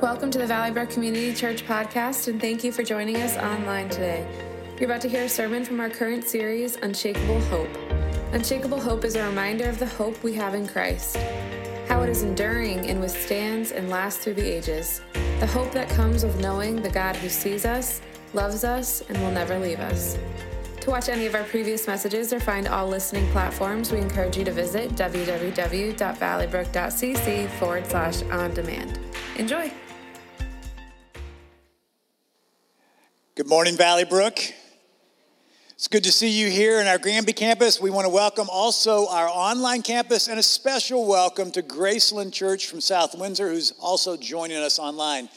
Welcome to the Valley Brook Community Church podcast, and thank you for joining us online today. You're about to hear a sermon from our current series, Unshakable Hope. Unshakable Hope is a reminder of the hope we have in Christ, how it is enduring and withstands and lasts through the ages, the hope that comes with knowing the God who sees us, loves us, and will never leave us. To watch any of our previous messages or find all listening platforms, we encourage you to visit www.valleybrook.cc forward slash on demand. Enjoy. Good morning, Valley Brook. It's good to see you here in our Granby campus. We want to welcome also our online campus and a special welcome to Graceland Church from South Windsor, who's also joining us online.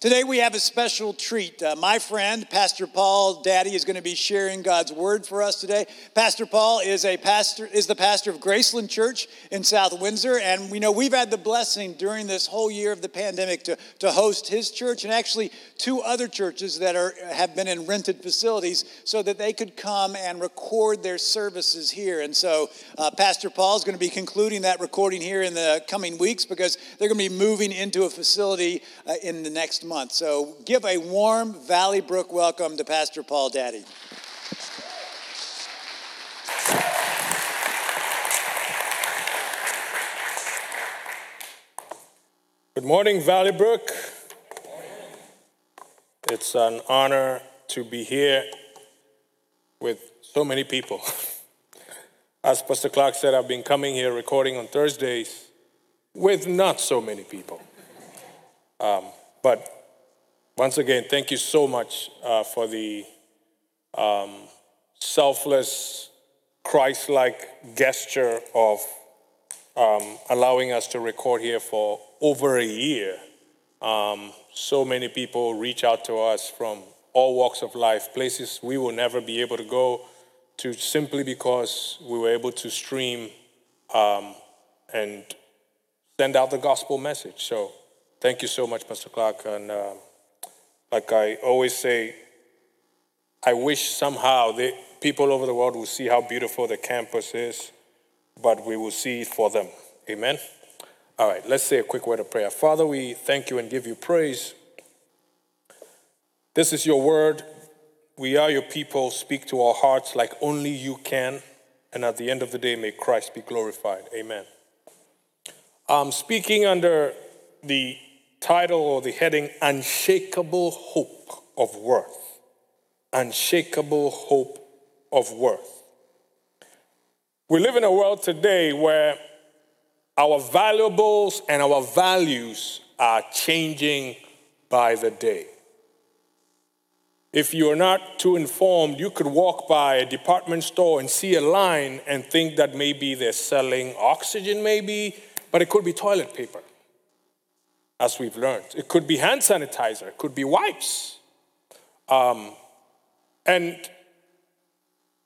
Today we have a special treat. Uh, my friend, Pastor Paul Daddy, is going to be sharing God's word for us today. Pastor Paul is a pastor, is the pastor of Graceland Church in South Windsor, and we know we've had the blessing during this whole year of the pandemic to, to host his church and actually two other churches that are have been in rented facilities so that they could come and record their services here. And so uh, Pastor Paul is going to be concluding that recording here in the coming weeks because they're going to be moving into a facility uh, in the next month. So give a warm Valley Brook welcome to Pastor Paul Daddy. Good morning, Valley Brook. It's an honor to be here with so many people. As Pastor Clark said, I've been coming here recording on Thursdays with not so many people. Um, but once again, thank you so much uh, for the um, selfless, Christ like gesture of um, allowing us to record here for over a year. Um, so many people reach out to us from all walks of life, places we will never be able to go to simply because we were able to stream um, and send out the gospel message. So thank you so much, Pastor Clark. And uh, like I always say, I wish somehow the people over the world will see how beautiful the campus is, but we will see it for them. Amen. All right, let's say a quick word of prayer. Father, we thank you and give you praise. This is your word. We are your people. Speak to our hearts like only you can. And at the end of the day, may Christ be glorified. Amen. I'm speaking under the title or the heading Unshakable Hope of Worth. Unshakable Hope of Worth. We live in a world today where our valuables and our values are changing by the day. If you're not too informed, you could walk by a department store and see a line and think that maybe they're selling oxygen, maybe, but it could be toilet paper as we've learned. It could be hand sanitizer, it could be wipes. Um, and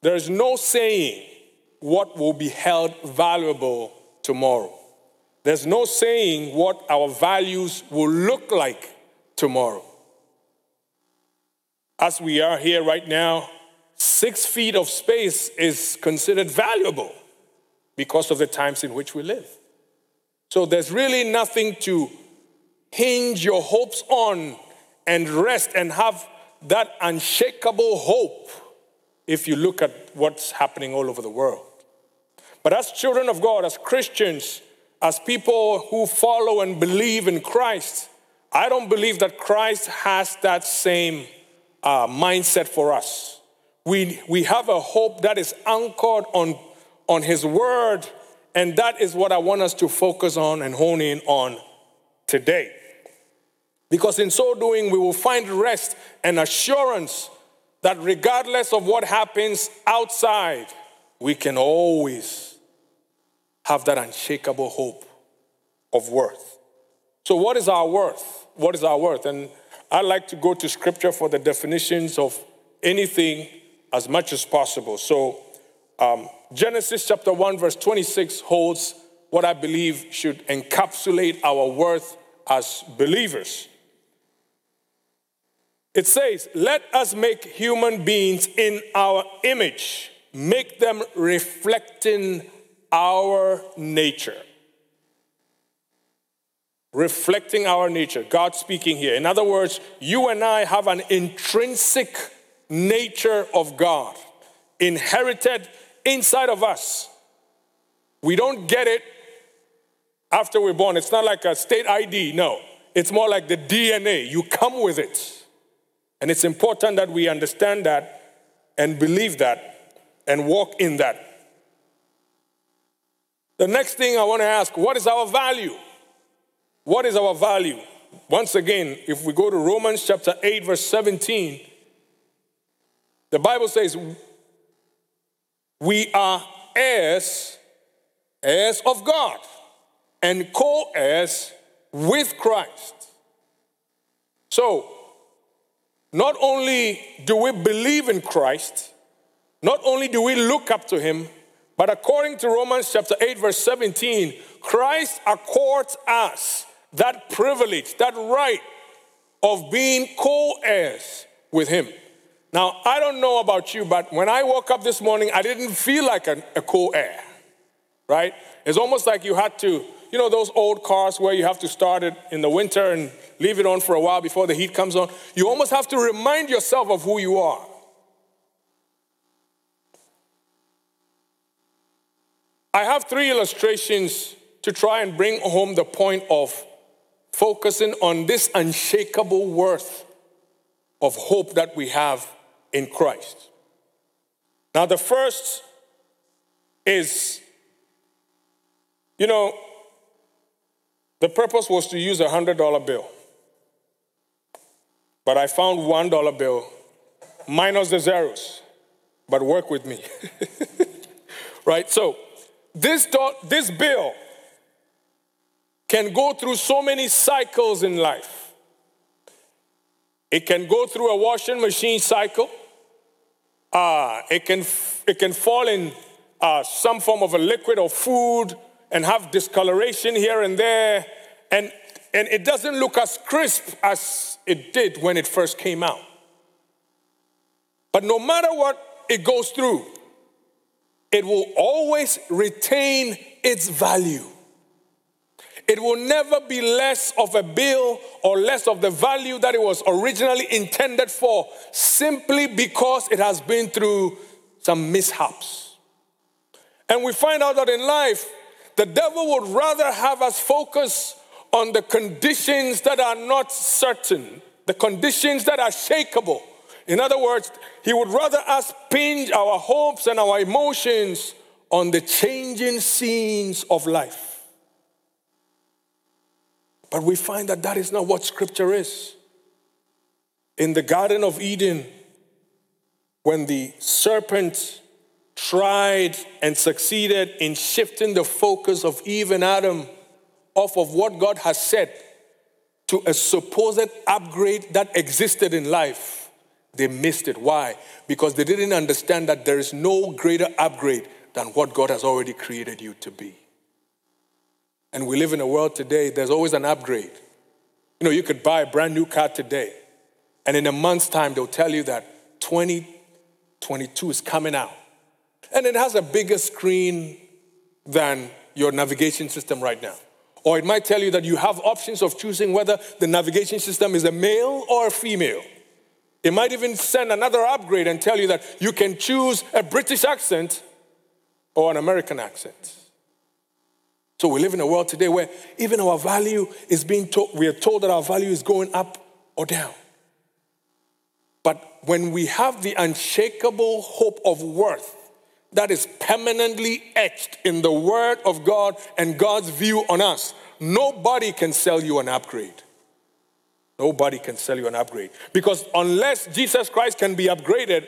there's no saying what will be held valuable tomorrow. There's no saying what our values will look like tomorrow. As we are here right now, six feet of space is considered valuable because of the times in which we live. So there's really nothing to hinge your hopes on and rest and have that unshakable hope if you look at what's happening all over the world. But as children of God, as Christians, as people who follow and believe in Christ, I don't believe that Christ has that same uh, mindset for us. We, we have a hope that is anchored on, on His Word, and that is what I want us to focus on and hone in on today. Because in so doing, we will find rest and assurance that regardless of what happens outside, we can always have that unshakable hope of worth. So, what is our worth? What is our worth? And I like to go to scripture for the definitions of anything as much as possible. So, um, Genesis chapter 1, verse 26 holds what I believe should encapsulate our worth as believers. It says, Let us make human beings in our image, make them reflecting our nature. reflecting our nature. God speaking here. In other words, you and I have an intrinsic nature of God inherited inside of us. We don't get it after we're born. It's not like a state ID, no. It's more like the DNA. You come with it. And it's important that we understand that and believe that and walk in that. The next thing I want to ask what is our value? What is our value? Once again, if we go to Romans chapter 8, verse 17, the Bible says, We are heirs, heirs of God, and co heirs with Christ. So, not only do we believe in Christ, not only do we look up to him, but according to Romans chapter 8, verse 17, Christ accords us that privilege, that right of being co heirs with him. Now, I don't know about you, but when I woke up this morning, I didn't feel like a, a co heir, right? It's almost like you had to, you know, those old cars where you have to start it in the winter and leave it on for a while before the heat comes on. You almost have to remind yourself of who you are. I have three illustrations to try and bring home the point of focusing on this unshakable worth of hope that we have in Christ. Now, the first is, you know, the purpose was to use a $100 bill. But I found $1 bill minus the zeros, but work with me. right? So, this, do- this bill can go through so many cycles in life. It can go through a washing machine cycle. Uh, it, can, it can fall in uh, some form of a liquid or food and have discoloration here and there. And, and it doesn't look as crisp as it did when it first came out. But no matter what it goes through, it will always retain its value. It will never be less of a bill or less of the value that it was originally intended for, simply because it has been through some mishaps. And we find out that in life, the devil would rather have us focus on the conditions that are not certain, the conditions that are shakable. In other words, he would rather us pinch our hopes and our emotions on the changing scenes of life. But we find that that is not what Scripture is. In the Garden of Eden, when the serpent tried and succeeded in shifting the focus of Eve and Adam off of what God has said to a supposed upgrade that existed in life, they missed it. Why? Because they didn't understand that there is no greater upgrade than what God has already created you to be. And we live in a world today, there's always an upgrade. You know, you could buy a brand new car today, and in a month's time, they'll tell you that 2022 is coming out. And it has a bigger screen than your navigation system right now. Or it might tell you that you have options of choosing whether the navigation system is a male or a female. It might even send another upgrade and tell you that you can choose a British accent or an American accent. So we live in a world today where even our value is being told, we are told that our value is going up or down. But when we have the unshakable hope of worth that is permanently etched in the Word of God and God's view on us, nobody can sell you an upgrade. Nobody can sell you an upgrade. Because unless Jesus Christ can be upgraded,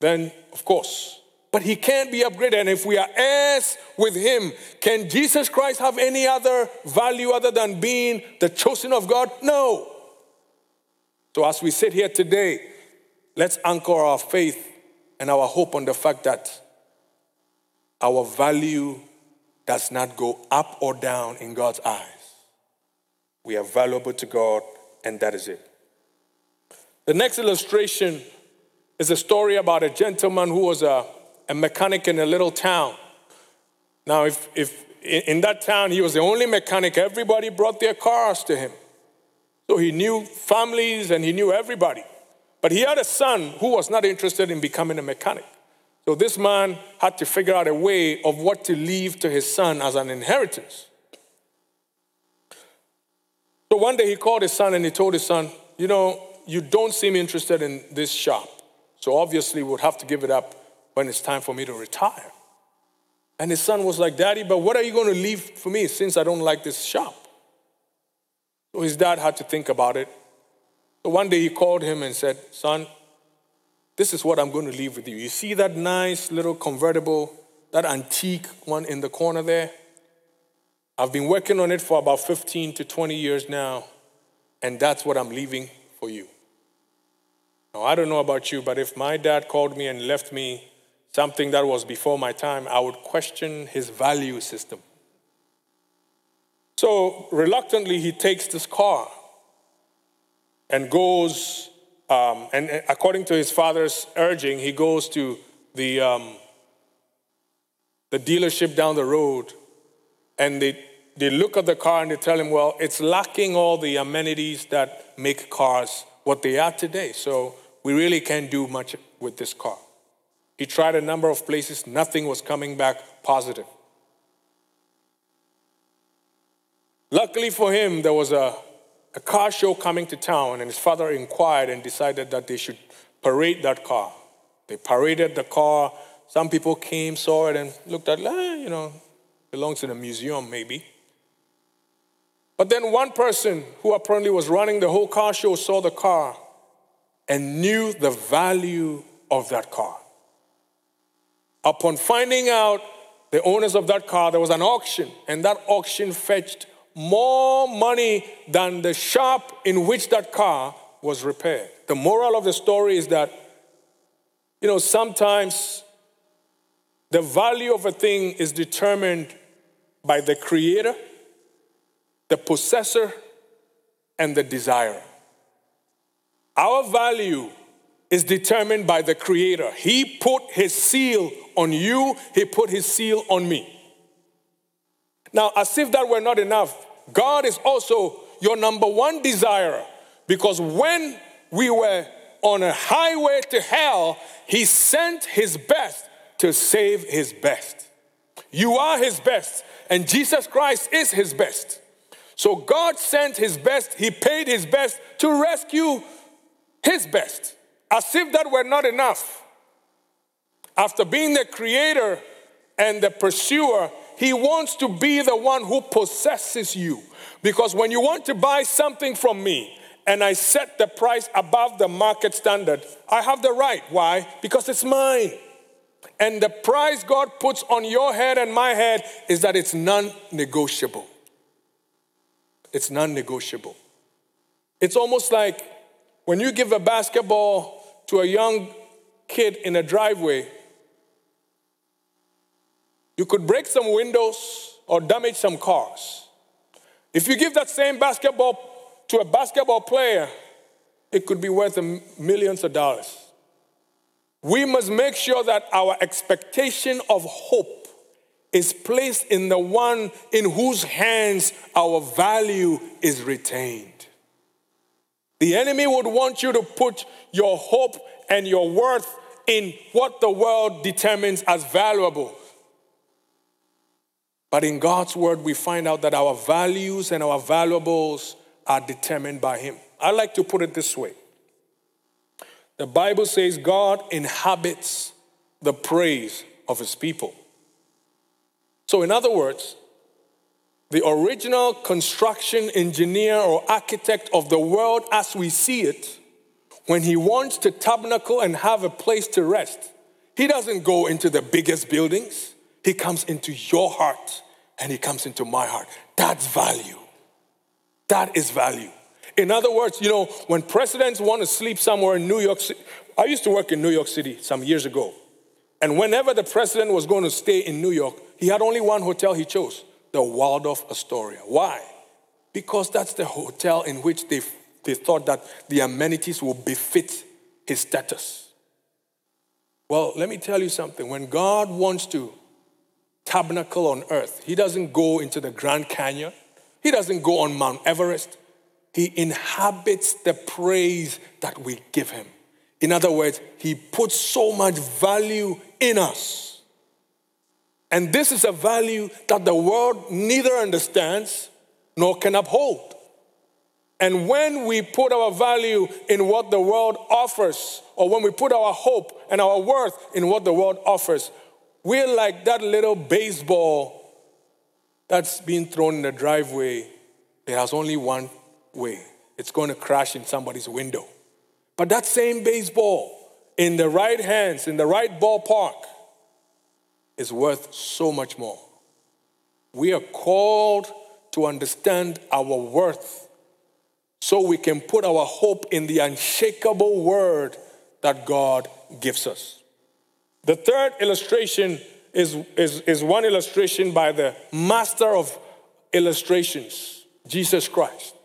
then of course but he can't be upgraded. And if we are heirs with him, can Jesus Christ have any other value other than being the chosen of God? No. So as we sit here today, let's anchor our faith and our hope on the fact that our value does not go up or down in God's eyes. We are valuable to God, and that is it. The next illustration is a story about a gentleman who was a a mechanic in a little town. Now, if, if in that town, he was the only mechanic. Everybody brought their cars to him. So he knew families and he knew everybody. But he had a son who was not interested in becoming a mechanic. So this man had to figure out a way of what to leave to his son as an inheritance. So one day he called his son and he told his son, You know, you don't seem interested in this shop. So obviously, we'll have to give it up when it's time for me to retire. And his son was like, Daddy, but what are you going to leave for me since I don't like this shop? So his dad had to think about it. So one day he called him and said, Son, this is what I'm going to leave with you. You see that nice little convertible, that antique one in the corner there? I've been working on it for about 15 to 20 years now, and that's what I'm leaving for you. Now, I don't know about you, but if my dad called me and left me something that was before my time, I would question his value system. So, reluctantly, he takes this car and goes, um, and according to his father's urging, he goes to the, um, the dealership down the road and they, they look at the car and they tell him, well, it's lacking all the amenities that make cars what they are today. So we really can't do much with this car. He tried a number of places, nothing was coming back positive. Luckily for him, there was a, a car show coming to town, and his father inquired and decided that they should parade that car. They paraded the car. Some people came, saw it, and looked at, eh, you know, belongs in a museum maybe. But then one person who apparently was running the whole car show saw the car and knew the value of that car. Upon finding out the owners of that car, there was an auction, and that auction fetched more money than the shop in which that car was repaired. The moral of the story is that, you know, sometimes the value of a thing is determined by the creator, the possessor, and the desirer. Our value is determined by the Creator. He put His seal on you, He put His seal on me. Now, as if that were not enough, God is also your number one desire because when we were on a highway to hell, He sent His best to save His best. You are His best, and Jesus Christ is His best. So God sent His best, He paid His best to rescue his best, as if that were not enough. After being the creator and the pursuer, he wants to be the one who possesses you. Because when you want to buy something from me and I set the price above the market standard, I have the right. Why? Because it's mine. And the price God puts on your head and my head is that it's non negotiable. It's non negotiable. It's almost like when you give a basketball to a young kid in a driveway, you could break some windows or damage some cars. If you give that same basketball to a basketball player, it could be worth millions of dollars. We must make sure that our expectation of hope is placed in the one in whose hands our value is retained. The enemy would want you to put your hope and your worth in what the world determines as valuable. But in God's word, we find out that our values and our valuables are determined by Him. I like to put it this way the Bible says God inhabits the praise of His people. So, in other words, the original construction engineer or architect of the world as we see it, when he wants to tabernacle and have a place to rest, he doesn't go into the biggest buildings. He comes into your heart and he comes into my heart. That's value. That is value. In other words, you know, when presidents want to sleep somewhere in New York City, I used to work in New York City some years ago. And whenever the president was going to stay in New York, he had only one hotel he chose the Waldorf Astoria. Why? Because that's the hotel in which they, they thought that the amenities will befit his status. Well, let me tell you something. When God wants to tabernacle on earth. He doesn't go into the Grand Canyon. He doesn't go on Mount Everest. He inhabits the praise that we give him. In other words, he puts so much value in us. And this is a value that the world neither understands nor can uphold. And when we put our value in what the world offers, or when we put our hope and our worth in what the world offers, we're like that little baseball that's being thrown in the driveway. It has only one way it's going to crash in somebody's window. But that same baseball in the right hands, in the right ballpark, is worth so much more. We are called to understand our worth so we can put our hope in the unshakable word that God gives us. The third illustration is, is, is one illustration by the master of illustrations, Jesus Christ.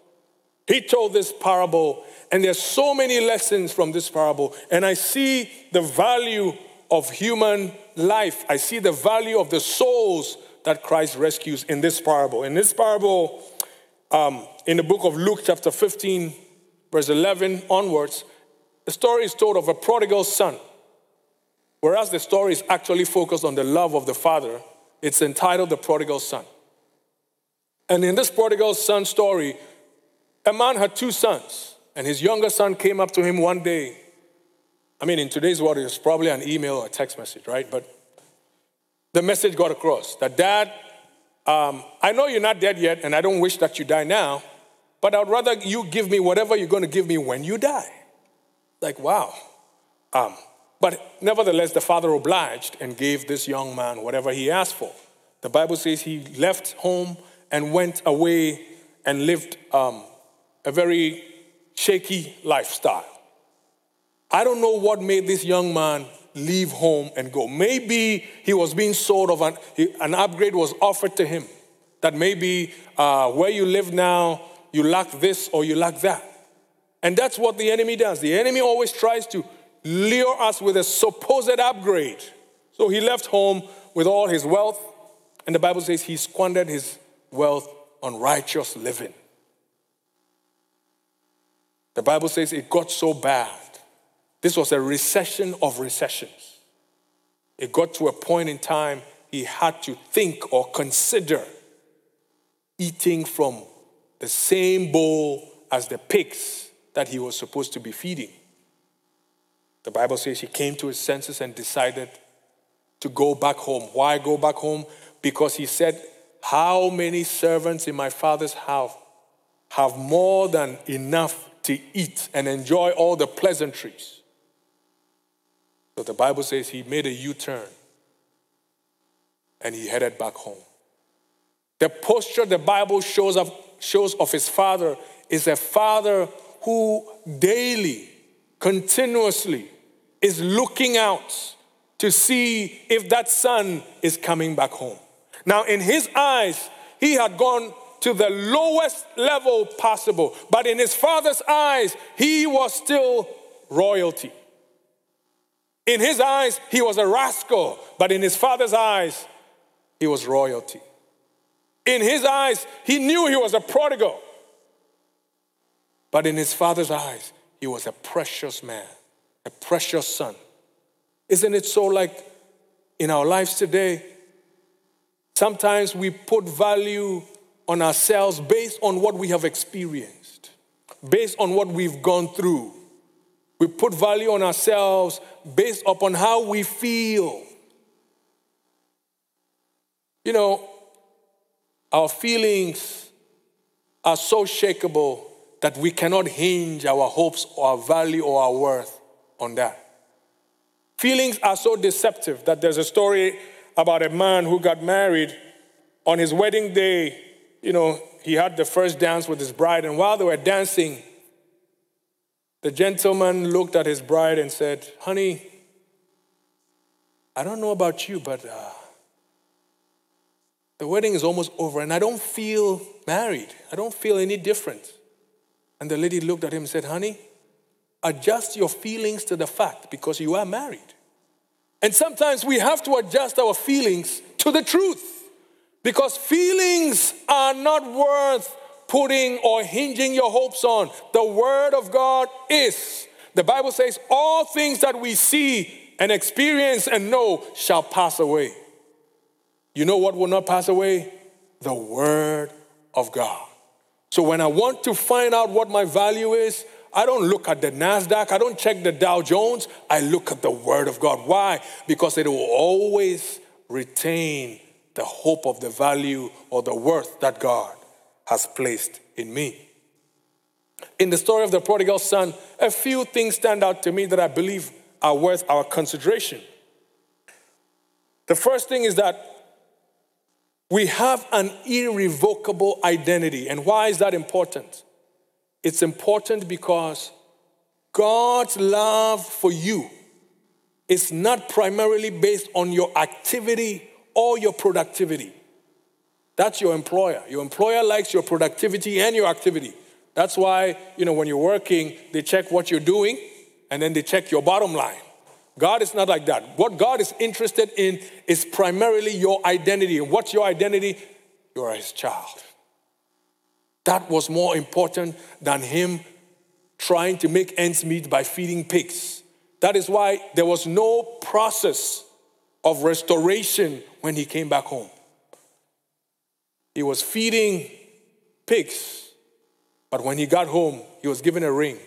He told this parable, and there's so many lessons from this parable, and I see the value of human life. I see the value of the souls that Christ rescues in this parable. In this parable, um, in the book of Luke, chapter 15, verse 11 onwards, the story is told of a prodigal son. Whereas the story is actually focused on the love of the father, it's entitled The Prodigal Son. And in this prodigal son story, a man had two sons, and his younger son came up to him one day. I mean, in today's world, it's probably an email or a text message, right? But the message got across that dad, um, I know you're not dead yet, and I don't wish that you die now, but I'd rather you give me whatever you're going to give me when you die. Like, wow. Um, but nevertheless, the father obliged and gave this young man whatever he asked for. The Bible says he left home and went away and lived um, a very shaky lifestyle. I don't know what made this young man leave home and go. Maybe he was being sold of an, an upgrade was offered to him. That maybe uh, where you live now, you lack this or you lack that. And that's what the enemy does. The enemy always tries to lure us with a supposed upgrade. So he left home with all his wealth, and the Bible says he squandered his wealth on righteous living. The Bible says it got so bad this was a recession of recessions. It got to a point in time he had to think or consider eating from the same bowl as the pigs that he was supposed to be feeding. The Bible says he came to his senses and decided to go back home. Why go back home? Because he said, How many servants in my father's house have more than enough to eat and enjoy all the pleasantries? So the Bible says he made a U turn and he headed back home. The posture the Bible shows of, shows of his father is a father who daily, continuously is looking out to see if that son is coming back home. Now, in his eyes, he had gone to the lowest level possible, but in his father's eyes, he was still royalty. In his eyes, he was a rascal, but in his father's eyes, he was royalty. In his eyes, he knew he was a prodigal, but in his father's eyes, he was a precious man, a precious son. Isn't it so like in our lives today? Sometimes we put value on ourselves based on what we have experienced, based on what we've gone through. We put value on ourselves based upon how we feel. You know, our feelings are so shakable that we cannot hinge our hopes or our value or our worth on that. Feelings are so deceptive that there's a story about a man who got married on his wedding day. You know, he had the first dance with his bride, and while they were dancing, the gentleman looked at his bride and said, Honey, I don't know about you, but uh, the wedding is almost over and I don't feel married. I don't feel any different. And the lady looked at him and said, Honey, adjust your feelings to the fact because you are married. And sometimes we have to adjust our feelings to the truth. Because feelings are not worth putting or hinging your hopes on. The Word of God is. The Bible says, all things that we see and experience and know shall pass away. You know what will not pass away? The Word of God. So when I want to find out what my value is, I don't look at the NASDAQ, I don't check the Dow Jones, I look at the Word of God. Why? Because it will always retain the hope of the value or the worth that God has placed in me. In the story of the prodigal son, a few things stand out to me that I believe are worth our consideration. The first thing is that we have an irrevocable identity. And why is that important? It's important because God's love for you is not primarily based on your activity or your productivity. That's your employer. Your employer likes your productivity and your activity. That's why, you know, when you're working, they check what you're doing and then they check your bottom line. God is not like that. What God is interested in is primarily your identity. And what's your identity? You're his child. That was more important than him trying to make ends meet by feeding pigs. That is why there was no process of restoration when he came back home. He was feeding pigs, but when he got home, he was given a ring,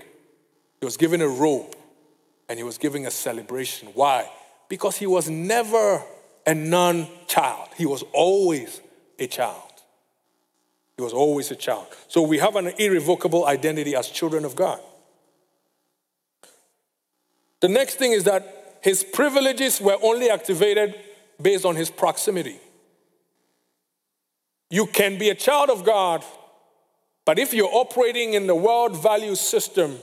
he was given a robe, and he was giving a celebration. Why? Because he was never a non child, he was always a child. He was always a child. So we have an irrevocable identity as children of God. The next thing is that his privileges were only activated based on his proximity. You can be a child of God, but if you're operating in the world value system,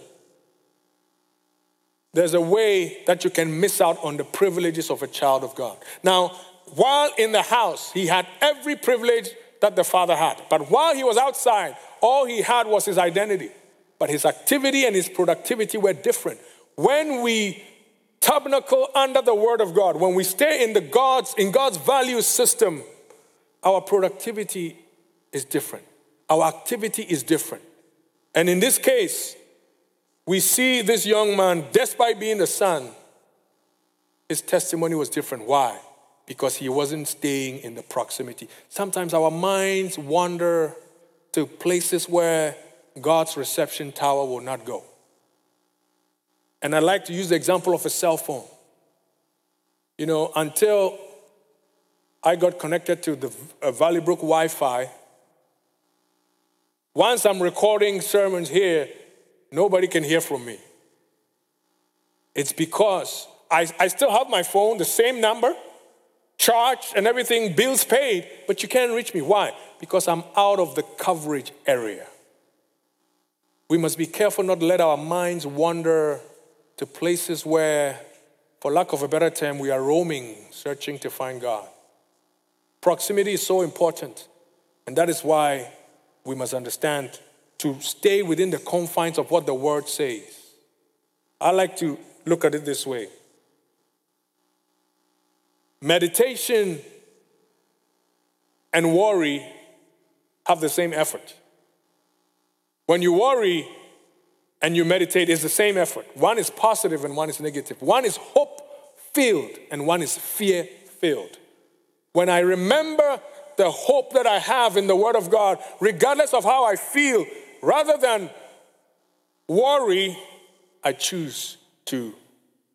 there's a way that you can miss out on the privileges of a child of God. Now, while in the house, he had every privilege that the father had. But while he was outside, all he had was his identity. But his activity and his productivity were different. When we tabernacle under the word of God, when we stay in the God's in God's value system, our productivity is different. Our activity is different. And in this case, we see this young man, despite being the son, his testimony was different. Why? Because he wasn't staying in the proximity. Sometimes our minds wander to places where God's reception tower will not go. And I like to use the example of a cell phone. You know, until I got connected to the uh, Valley Brook Wi Fi, once I'm recording sermons here, nobody can hear from me. It's because I, I still have my phone, the same number, charged and everything, bills paid, but you can't reach me. Why? Because I'm out of the coverage area. We must be careful not to let our minds wander to places where, for lack of a better term, we are roaming, searching to find God. Proximity is so important, and that is why we must understand to stay within the confines of what the word says. I like to look at it this way meditation and worry have the same effort. When you worry and you meditate, it's the same effort. One is positive and one is negative. One is hope filled and one is fear filled. When I remember the hope that I have in the Word of God, regardless of how I feel, Rather than worry, I choose to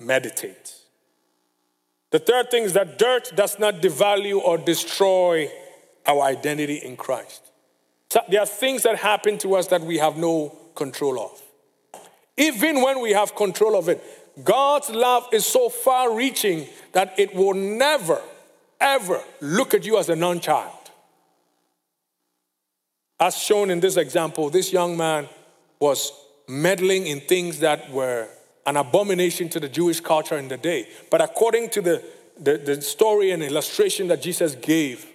meditate. The third thing is that dirt does not devalue or destroy our identity in Christ. So there are things that happen to us that we have no control of. Even when we have control of it, God's love is so far reaching that it will never, ever look at you as a non child. As shown in this example, this young man was meddling in things that were an abomination to the Jewish culture in the day. But according to the, the, the, story and illustration that Jesus gave,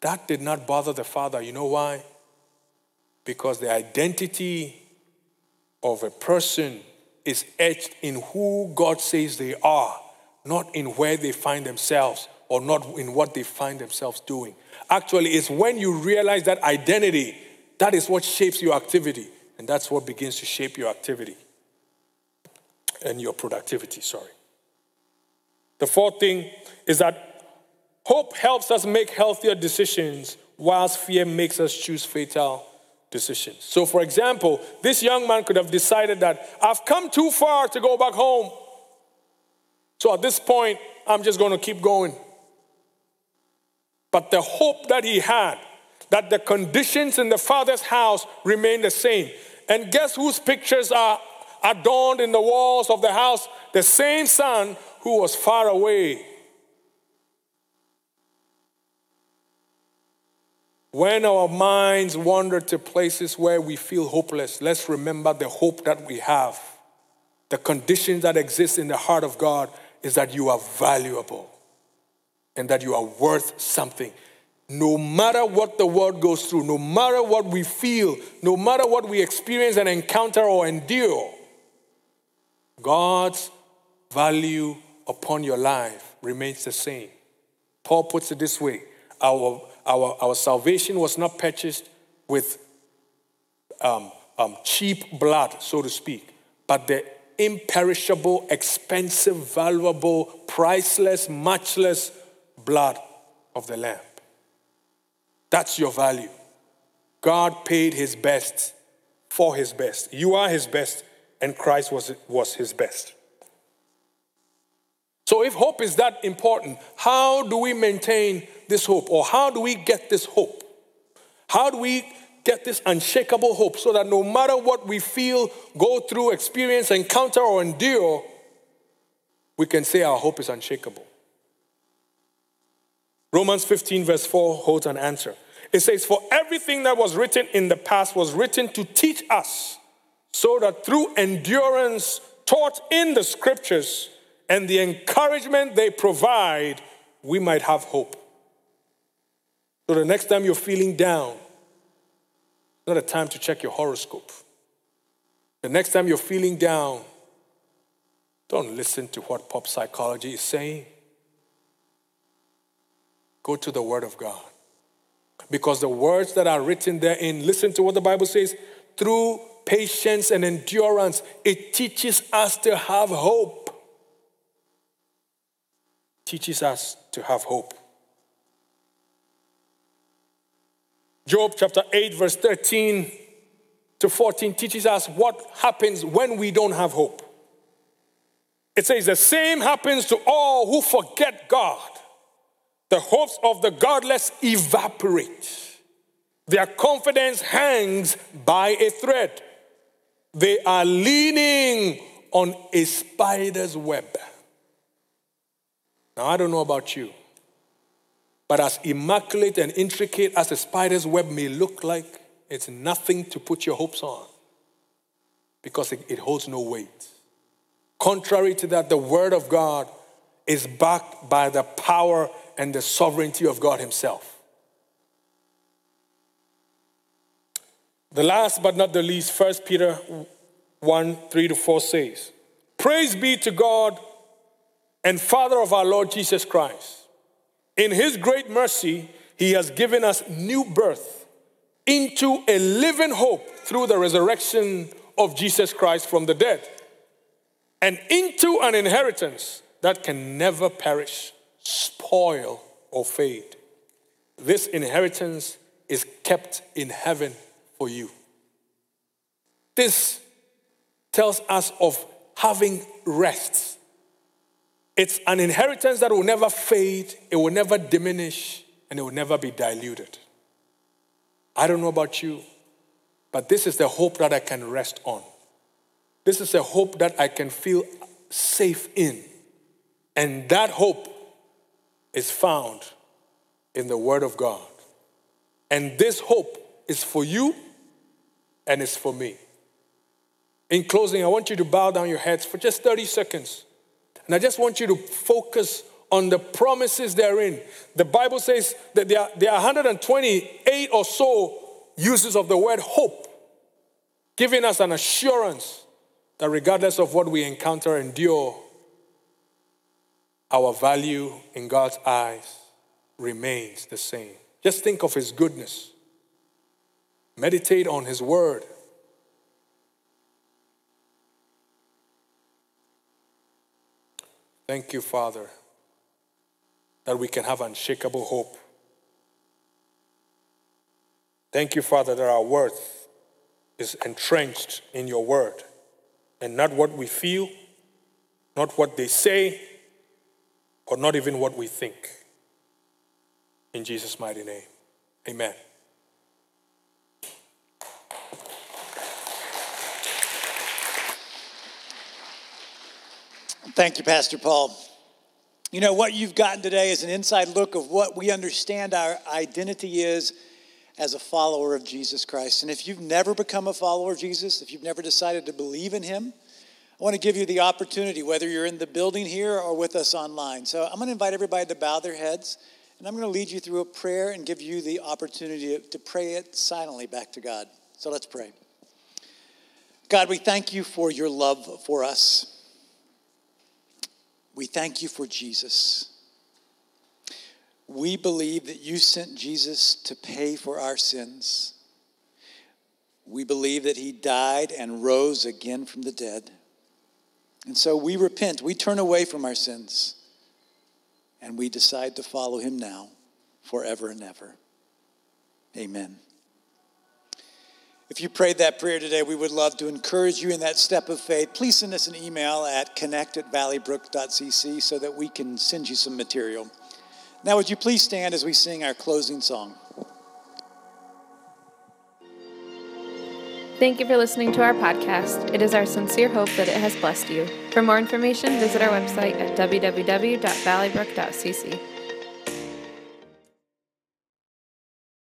that did not bother the father. You know why? Because the identity of a person is etched in who God says they are, not in where they find themselves or not in what they find themselves doing. Actually, it's when you realize that identity, that is what shapes your activity. And that's what begins to shape your activity and your productivity, sorry. The fourth thing is that hope helps us make healthier decisions, whilst fear makes us choose fatal decisions. So, for example, this young man could have decided that I've come too far to go back home. So, at this point, I'm just going to keep going. But the hope that he had, that the conditions in the father's house remain the same. And guess whose pictures are adorned in the walls of the house? The same son who was far away. When our minds wander to places where we feel hopeless, let's remember the hope that we have. The conditions that exist in the heart of God is that you are valuable and that you are worth something. No matter what the world goes through, no matter what we feel, no matter what we experience and encounter or endure, God's value upon your life remains the same. Paul puts it this way our, our, our salvation was not purchased with um, um, cheap blood, so to speak, but the imperishable, expensive, valuable, priceless, matchless blood of the Lamb. That's your value. God paid his best for his best. You are his best, and Christ was, was his best. So, if hope is that important, how do we maintain this hope? Or how do we get this hope? How do we get this unshakable hope so that no matter what we feel, go through, experience, encounter, or endure, we can say our hope is unshakable? Romans 15, verse 4 holds an answer. It says, For everything that was written in the past was written to teach us, so that through endurance taught in the scriptures and the encouragement they provide, we might have hope. So the next time you're feeling down, it's not a time to check your horoscope. The next time you're feeling down, don't listen to what pop psychology is saying. Go to the Word of God. Because the words that are written therein, listen to what the Bible says, through patience and endurance, it teaches us to have hope. Teaches us to have hope. Job chapter 8, verse 13 to 14 teaches us what happens when we don't have hope. It says, The same happens to all who forget God. The hopes of the godless evaporate. Their confidence hangs by a thread. They are leaning on a spider's web. Now, I don't know about you, but as immaculate and intricate as a spider's web may look like, it's nothing to put your hopes on because it, it holds no weight. Contrary to that, the Word of God is backed by the power and the sovereignty of God Himself. The last but not the least, 1 Peter 1 3 to 4 says, Praise be to God and Father of our Lord Jesus Christ. In His great mercy, He has given us new birth into a living hope through the resurrection of Jesus Christ from the dead, and into an inheritance that can never perish spoil, or fade. This inheritance is kept in heaven for you. This tells us of having rest. It's an inheritance that will never fade, it will never diminish, and it will never be diluted. I don't know about you, but this is the hope that I can rest on. This is a hope that I can feel safe in. And that hope is found in the Word of God. And this hope is for you and it's for me. In closing, I want you to bow down your heads for just 30 seconds. And I just want you to focus on the promises therein. The Bible says that there are, there are 128 or so uses of the word hope, giving us an assurance that regardless of what we encounter, endure, our value in God's eyes remains the same. Just think of His goodness. Meditate on His word. Thank you, Father, that we can have unshakable hope. Thank you, Father, that our worth is entrenched in your word and not what we feel, not what they say, or not even what we think. In Jesus' mighty name, amen. Thank you, Pastor Paul. You know, what you've gotten today is an inside look of what we understand our identity is as a follower of Jesus Christ. And if you've never become a follower of Jesus, if you've never decided to believe in Him, I want to give you the opportunity, whether you're in the building here or with us online. So I'm going to invite everybody to bow their heads, and I'm going to lead you through a prayer and give you the opportunity to pray it silently back to God. So let's pray. God, we thank you for your love for us. We thank you for Jesus. We believe that you sent Jesus to pay for our sins. We believe that he died and rose again from the dead. And so we repent, we turn away from our sins, and we decide to follow him now, forever and ever. Amen. If you prayed that prayer today, we would love to encourage you in that step of faith. Please send us an email at connect at valleybrook.cc so that we can send you some material. Now, would you please stand as we sing our closing song? Thank you for listening to our podcast. It is our sincere hope that it has blessed you. For more information, visit our website at www.valleybrook.cc.